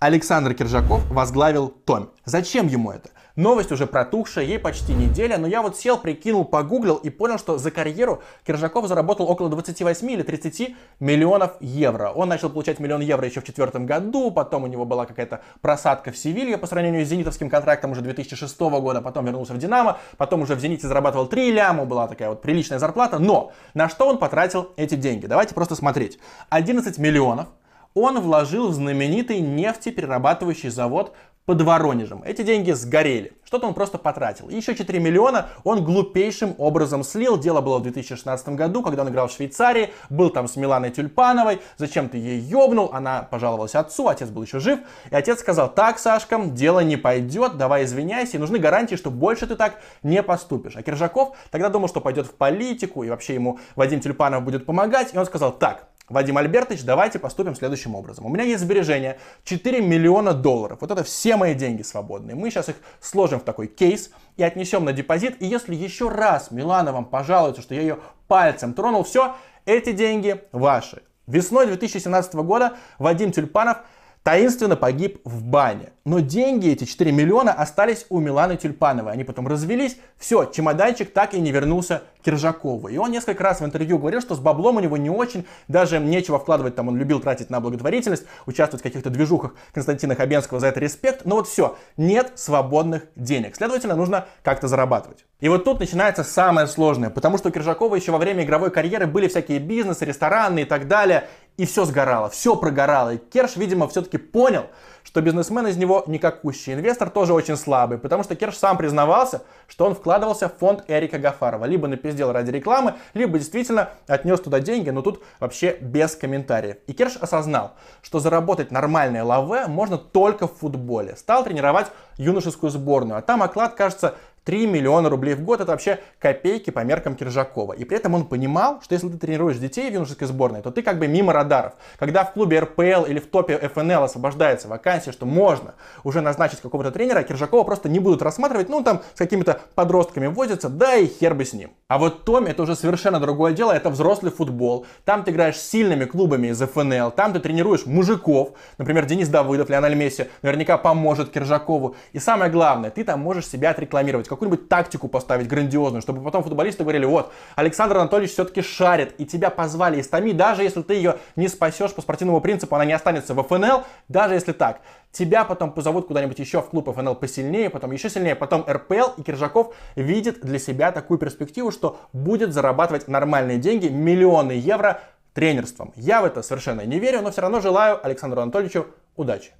Александр Киржаков возглавил Том. Зачем ему это? Новость уже протухшая, ей почти неделя, но я вот сел, прикинул, погуглил и понял, что за карьеру Киржаков заработал около 28 или 30 миллионов евро. Он начал получать миллион евро еще в четвертом году, потом у него была какая-то просадка в Севилье по сравнению с зенитовским контрактом уже 2006 года, потом вернулся в Динамо, потом уже в Зените зарабатывал 3 ляма, была такая вот приличная зарплата, но на что он потратил эти деньги? Давайте просто смотреть. 11 миллионов он вложил в знаменитый нефтеперерабатывающий завод под Воронежем. Эти деньги сгорели. Что-то он просто потратил. еще 4 миллиона он глупейшим образом слил. Дело было в 2016 году, когда он играл в Швейцарии, был там с Миланой Тюльпановой. Зачем ты ей ёбнул? Она пожаловалась отцу, отец был еще жив. И отец сказал, так, Сашка, дело не пойдет, давай извиняйся. И нужны гарантии, что больше ты так не поступишь. А Киржаков тогда думал, что пойдет в политику, и вообще ему Вадим Тюльпанов будет помогать. И он сказал, так, Вадим Альбертович, давайте поступим следующим образом. У меня есть сбережения 4 миллиона долларов. Вот это все мои деньги свободные. Мы сейчас их сложим в такой кейс и отнесем на депозит. И если еще раз Милана вам пожалуется, что я ее пальцем тронул, все, эти деньги ваши. Весной 2017 года Вадим Тюльпанов таинственно погиб в бане. Но деньги, эти 4 миллиона, остались у Миланы Тюльпановой. Они потом развелись. Все, чемоданчик так и не вернулся Киржакову. И он несколько раз в интервью говорил, что с баблом у него не очень, даже нечего вкладывать, там он любил тратить на благотворительность, участвовать в каких-то движухах Константина Хабенского за это респект. Но вот все, нет свободных денег. Следовательно, нужно как-то зарабатывать. И вот тут начинается самое сложное, потому что у Киржакова еще во время игровой карьеры были всякие бизнесы, рестораны и так далее и все сгорало, все прогорало. И Керш, видимо, все-таки понял, что бизнесмен из него никакущий. Инвестор тоже очень слабый, потому что Керш сам признавался, что он вкладывался в фонд Эрика Гафарова. Либо напиздел ради рекламы, либо действительно отнес туда деньги, но тут вообще без комментариев. И Керш осознал, что заработать нормальное лаве можно только в футболе. Стал тренировать юношескую сборную, а там оклад, кажется, 3 миллиона рублей в год это вообще копейки по меркам Киржакова. И при этом он понимал, что если ты тренируешь детей в юношеской сборной, то ты как бы мимо радаров. Когда в клубе РПЛ или в топе ФНЛ освобождается вакансия, что можно уже назначить какого-то тренера, Киржакова просто не будут рассматривать, ну там с какими-то подростками возятся, да и хер бы с ним. А вот Томи это уже совершенно другое дело, это взрослый футбол. Там ты играешь с сильными клубами из ФНЛ, там ты тренируешь мужиков, например, Денис Давыдов, Леональ Месси, наверняка поможет Киржакову. И самое главное, ты там можешь себя отрекламировать какую-нибудь тактику поставить грандиозную, чтобы потом футболисты говорили, вот, Александр Анатольевич все-таки шарит, и тебя позвали из Томи, даже если ты ее не спасешь по спортивному принципу, она не останется в ФНЛ, даже если так. Тебя потом позовут куда-нибудь еще в клуб ФНЛ посильнее, потом еще сильнее, потом РПЛ, и Киржаков видит для себя такую перспективу, что будет зарабатывать нормальные деньги, миллионы евро тренерством. Я в это совершенно не верю, но все равно желаю Александру Анатольевичу удачи.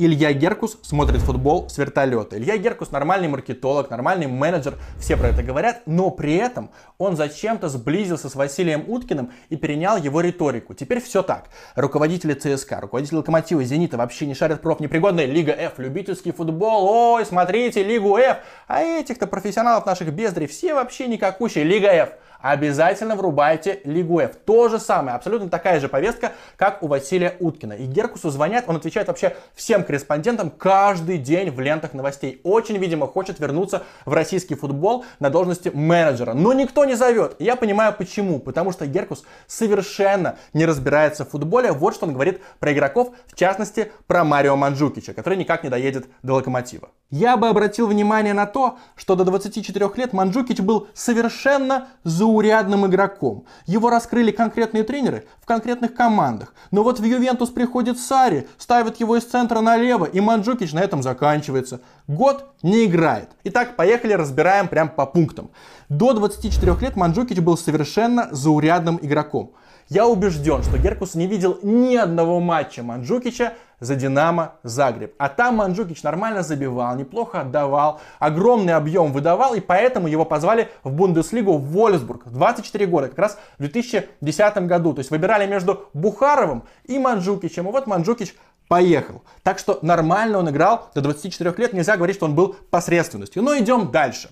Илья Геркус смотрит футбол с вертолета. Илья Геркус нормальный маркетолог, нормальный менеджер, все про это говорят, но при этом он зачем-то сблизился с Василием Уткиным и перенял его риторику. Теперь все так. Руководители ЦСКА, руководители Локомотива, Зенита вообще не шарят проф непригодные. Лига F, любительский футбол, ой, смотрите, Лигу F. А этих-то профессионалов наших бездарей все вообще никакущие. Лига F обязательно врубайте Лигу F. То же самое, абсолютно такая же повестка, как у Василия Уткина. И Геркусу звонят, он отвечает вообще всем корреспондентам каждый день в лентах новостей. Очень, видимо, хочет вернуться в российский футбол на должности менеджера. Но никто не зовет. Я понимаю почему. Потому что Геркус совершенно не разбирается в футболе. Вот что он говорит про игроков, в частности, про Марио Манджукича, который никак не доедет до Локомотива. Я бы обратил внимание на то, что до 24 лет Манджукич был совершенно заурядным игроком. Его раскрыли конкретные тренеры в конкретных командах. Но вот в Ювентус приходит Сари, ставит его из центра налево, и Манджукич на этом заканчивается. Год не играет. Итак, поехали, разбираем прям по пунктам. До 24 лет Манджукич был совершенно заурядным игроком. Я убежден, что Геркус не видел ни одного матча Манджукича за Динамо Загреб. А там Манджукич нормально забивал, неплохо отдавал, огромный объем выдавал, и поэтому его позвали в Бундеслигу в Вольсбург. 24 года, как раз в 2010 году. То есть выбирали между Бухаровым и Манджукичем. И вот Манджукич поехал. Так что нормально он играл до 24 лет. Нельзя говорить, что он был посредственностью. Но идем дальше.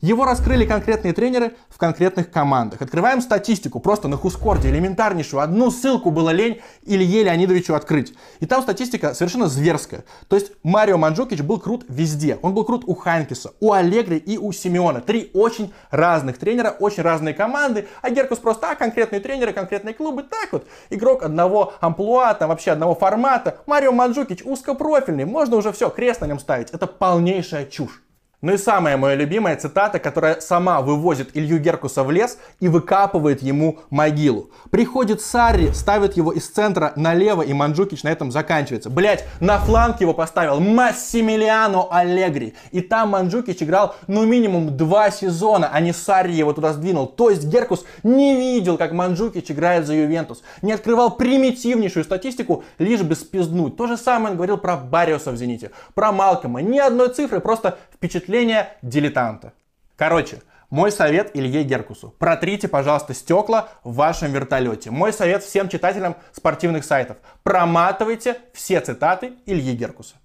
Его раскрыли конкретные тренеры в конкретных командах. Открываем статистику просто на Хускорде, элементарнейшую. Одну ссылку было лень Илье Леонидовичу открыть. И там статистика совершенно зверская. То есть Марио Манджукич был крут везде. Он был крут у Ханкиса, у Аллегри и у Симеона. Три очень разных тренера, очень разные команды. А Геркус просто, а, конкретные тренеры, конкретные клубы. Так вот, игрок одного амплуа, там вообще одного формата. Марио Манджукич узкопрофильный. Можно уже все, крест на нем ставить. Это полнейшая чушь. Ну и самая моя любимая цитата, которая сама вывозит Илью Геркуса в лес и выкапывает ему могилу. Приходит Сарри, ставит его из центра налево, и Манджукич на этом заканчивается. Блять, на фланг его поставил Массимилиано Аллегри. И там Манджукич играл ну минимум два сезона, а не Сарри его туда сдвинул. То есть Геркус не видел, как Манджукич играет за Ювентус. Не открывал примитивнейшую статистику, лишь бы спизднуть. То же самое он говорил про Барриоса в Зените, про Малкома. Ни одной цифры, просто впечатление дилетанта. Короче, мой совет Илье Геркусу. Протрите, пожалуйста, стекла в вашем вертолете. Мой совет всем читателям спортивных сайтов. Проматывайте все цитаты Ильи Геркуса.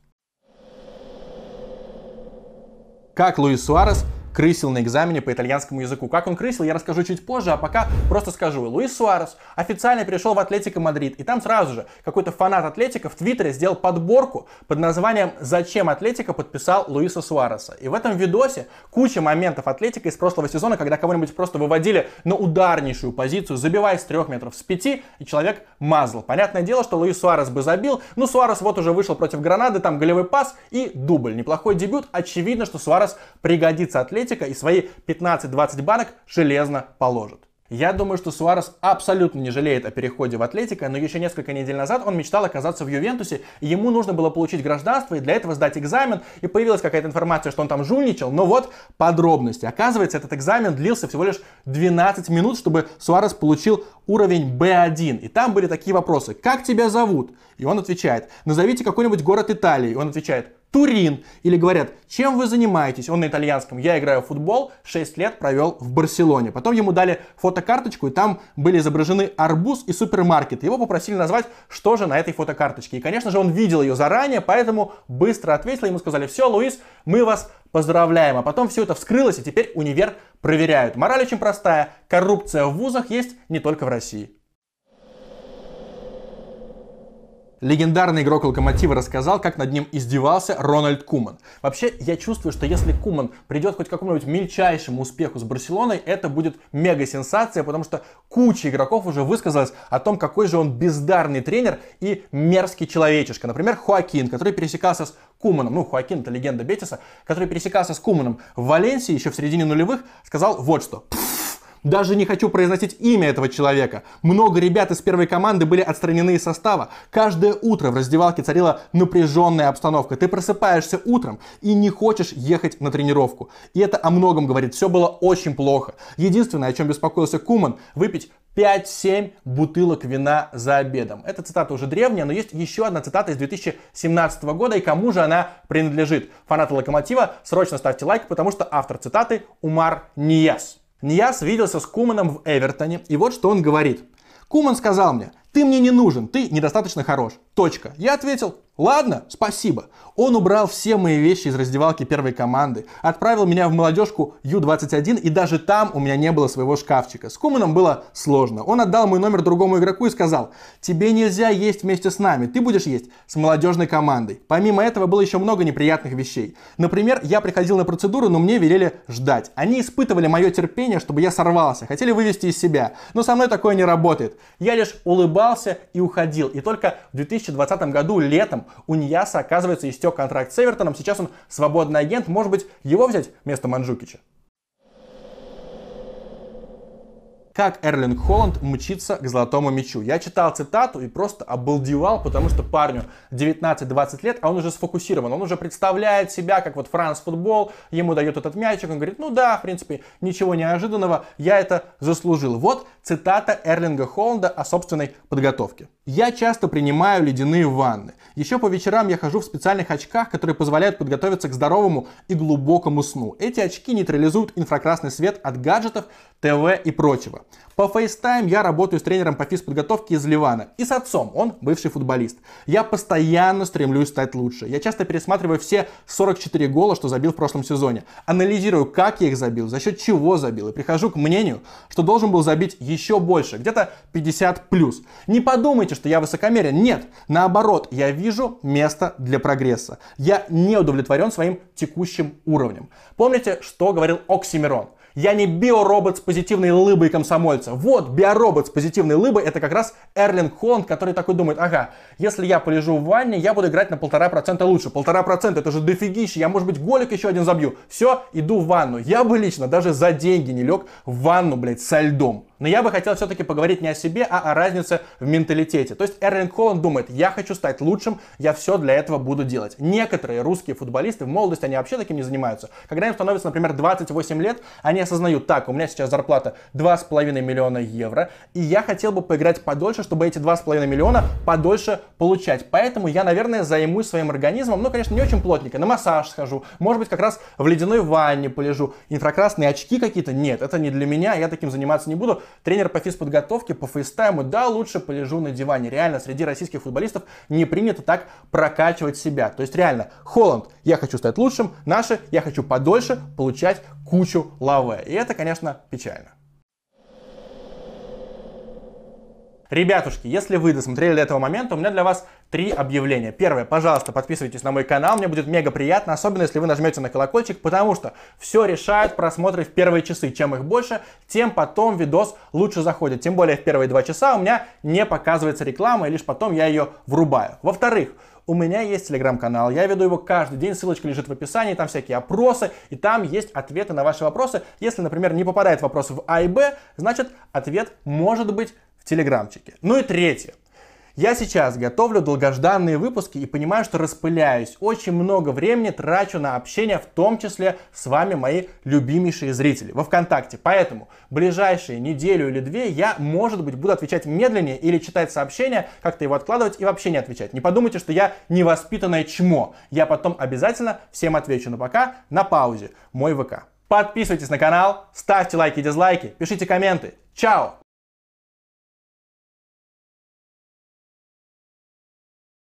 Как Луис Суарес крысил на экзамене по итальянскому языку. Как он крысил, я расскажу чуть позже, а пока просто скажу. Луис Суарес официально перешел в Атлетико Мадрид, и там сразу же какой-то фанат Атлетика в Твиттере сделал подборку под названием «Зачем Атлетика подписал Луиса Суареса?». И в этом видосе куча моментов Атлетика из прошлого сезона, когда кого-нибудь просто выводили на ударнейшую позицию, забивая с трех метров с пяти, и человек мазал. Понятное дело, что Луис Суарес бы забил, но Суарес вот уже вышел против Гранады, там голевой пас и дубль. Неплохой дебют. Очевидно, что Суарес пригодится Атлетико Атлетика и свои 15-20 банок железно положит. Я думаю, что Суарес абсолютно не жалеет о переходе в Атлетика, но еще несколько недель назад он мечтал оказаться в Ювентусе, и ему нужно было получить гражданство, и для этого сдать экзамен, и появилась какая-то информация, что он там жульничал, но вот подробности. Оказывается, этот экзамен длился всего лишь 12 минут, чтобы Суарес получил уровень B1, и там были такие вопросы. Как тебя зовут? И он отвечает. Назовите какой-нибудь город Италии. И он отвечает. Турин. Или говорят, чем вы занимаетесь? Он на итальянском. Я играю в футбол, 6 лет провел в Барселоне. Потом ему дали фотокарточку, и там были изображены арбуз и супермаркет. Его попросили назвать, что же на этой фотокарточке. И, конечно же, он видел ее заранее, поэтому быстро ответил. Ему сказали, все, Луис, мы вас поздравляем. А потом все это вскрылось, и теперь универ проверяют. Мораль очень простая. Коррупция в вузах есть не только в России. Легендарный игрок Локомотива рассказал, как над ним издевался Рональд Куман. Вообще, я чувствую, что если Куман придет хоть к какому-нибудь мельчайшему успеху с Барселоной, это будет мега-сенсация, потому что куча игроков уже высказалась о том, какой же он бездарный тренер и мерзкий человечишка. Например, Хуакин, который пересекался с Куманом, ну, Хуакин это легенда Бетиса, который пересекался с Куманом в Валенсии еще в середине нулевых, сказал вот что. Даже не хочу произносить имя этого человека. Много ребят из первой команды были отстранены из состава. Каждое утро в раздевалке царила напряженная обстановка. Ты просыпаешься утром и не хочешь ехать на тренировку. И это о многом говорит. Все было очень плохо. Единственное, о чем беспокоился Куман, выпить 5-7 бутылок вина за обедом. Эта цитата уже древняя, но есть еще одна цитата из 2017 года, и кому же она принадлежит? Фанаты Локомотива, срочно ставьте лайк, потому что автор цитаты Умар Нияс. Нияс виделся с Куманом в Эвертоне, и вот что он говорит. Куман сказал мне, ты мне не нужен, ты недостаточно хорош. Точка. Я ответил, ладно, спасибо. Он убрал все мои вещи из раздевалки первой команды, отправил меня в молодежку Ю-21, и даже там у меня не было своего шкафчика. С Куманом было сложно. Он отдал мой номер другому игроку и сказал, тебе нельзя есть вместе с нами, ты будешь есть с молодежной командой. Помимо этого было еще много неприятных вещей. Например, я приходил на процедуру, но мне велели ждать. Они испытывали мое терпение, чтобы я сорвался, хотели вывести из себя. Но со мной такое не работает. Я лишь улыбался и уходил. И только в 2020 году летом у Ньяса, оказывается, истек контракт с Эвертоном. Сейчас он свободный агент. Может быть, его взять вместо Манджукича? Как Эрлинг Холланд мчится к золотому мячу. Я читал цитату и просто обалдевал, потому что парню 19-20 лет, а он уже сфокусирован, он уже представляет себя, как вот Франс футбол, ему дает этот мячик, он говорит, ну да, в принципе, ничего неожиданного, я это заслужил. Вот цитата Эрлинга Холланда о собственной подготовке. Я часто принимаю ледяные ванны. Еще по вечерам я хожу в специальных очках, которые позволяют подготовиться к здоровому и глубокому сну. Эти очки нейтрализуют инфракрасный свет от гаджетов, ТВ и прочего. По FaceTime я работаю с тренером по физподготовке из Ливана и с отцом, он бывший футболист. Я постоянно стремлюсь стать лучше. Я часто пересматриваю все 44 гола, что забил в прошлом сезоне. Анализирую, как я их забил, за счет чего забил. И прихожу к мнению, что должен был забить еще больше, где-то 50 плюс. Не подумайте, что я высокомерен. Нет, наоборот, я вижу место для прогресса. Я не удовлетворен своим текущим уровнем. Помните, что говорил Оксимирон? Я не биоробот с позитивной лыбой комсомольца. Вот, биоробот с позитивной лыбой это как раз Эрлинг Холланд, который такой думает, ага, если я полежу в ванне, я буду играть на полтора процента лучше. Полтора процента, это же дофигища, я, может быть, голик еще один забью. Все, иду в ванну. Я бы лично даже за деньги не лег в ванну, блядь, со льдом. Но я бы хотел все-таки поговорить не о себе, а о разнице в менталитете. То есть Эрлинг Холланд думает, я хочу стать лучшим, я все для этого буду делать. Некоторые русские футболисты в молодости, они вообще таким не занимаются. Когда им становится, например, 28 лет, они осознают, так, у меня сейчас зарплата 2,5 миллиона евро, и я хотел бы поиграть подольше, чтобы эти 2,5 миллиона подольше получать. Поэтому я, наверное, займусь своим организмом, ну, конечно, не очень плотненько, на массаж схожу, может быть, как раз в ледяной ванне полежу, инфракрасные очки какие-то, нет, это не для меня, я таким заниматься не буду. Тренер по физподготовке, по фейстайму, да, лучше полежу на диване. Реально, среди российских футболистов не принято так прокачивать себя. То есть реально, Холланд, я хочу стать лучшим, наши, я хочу подольше получать кучу лавы. И это, конечно, печально. Ребятушки, если вы досмотрели до этого момента, у меня для вас три объявления. Первое, пожалуйста, подписывайтесь на мой канал, мне будет мега приятно, особенно если вы нажмете на колокольчик, потому что все решают просмотры в первые часы. Чем их больше, тем потом видос лучше заходит. Тем более в первые два часа у меня не показывается реклама, и лишь потом я ее врубаю. Во-вторых, у меня есть телеграм-канал, я веду его каждый день, ссылочка лежит в описании, там всякие опросы, и там есть ответы на ваши вопросы. Если, например, не попадает вопрос в А и Б, значит ответ может быть в телеграмчике. Ну и третье. Я сейчас готовлю долгожданные выпуски и понимаю, что распыляюсь. Очень много времени трачу на общение, в том числе с вами, мои любимейшие зрители, во ВКонтакте. Поэтому ближайшие неделю или две я, может быть, буду отвечать медленнее или читать сообщения, как-то его откладывать и вообще не отвечать. Не подумайте, что я невоспитанное чмо. Я потом обязательно всем отвечу. Но пока на паузе. Мой ВК. Подписывайтесь на канал, ставьте лайки и дизлайки, пишите комменты. Чао!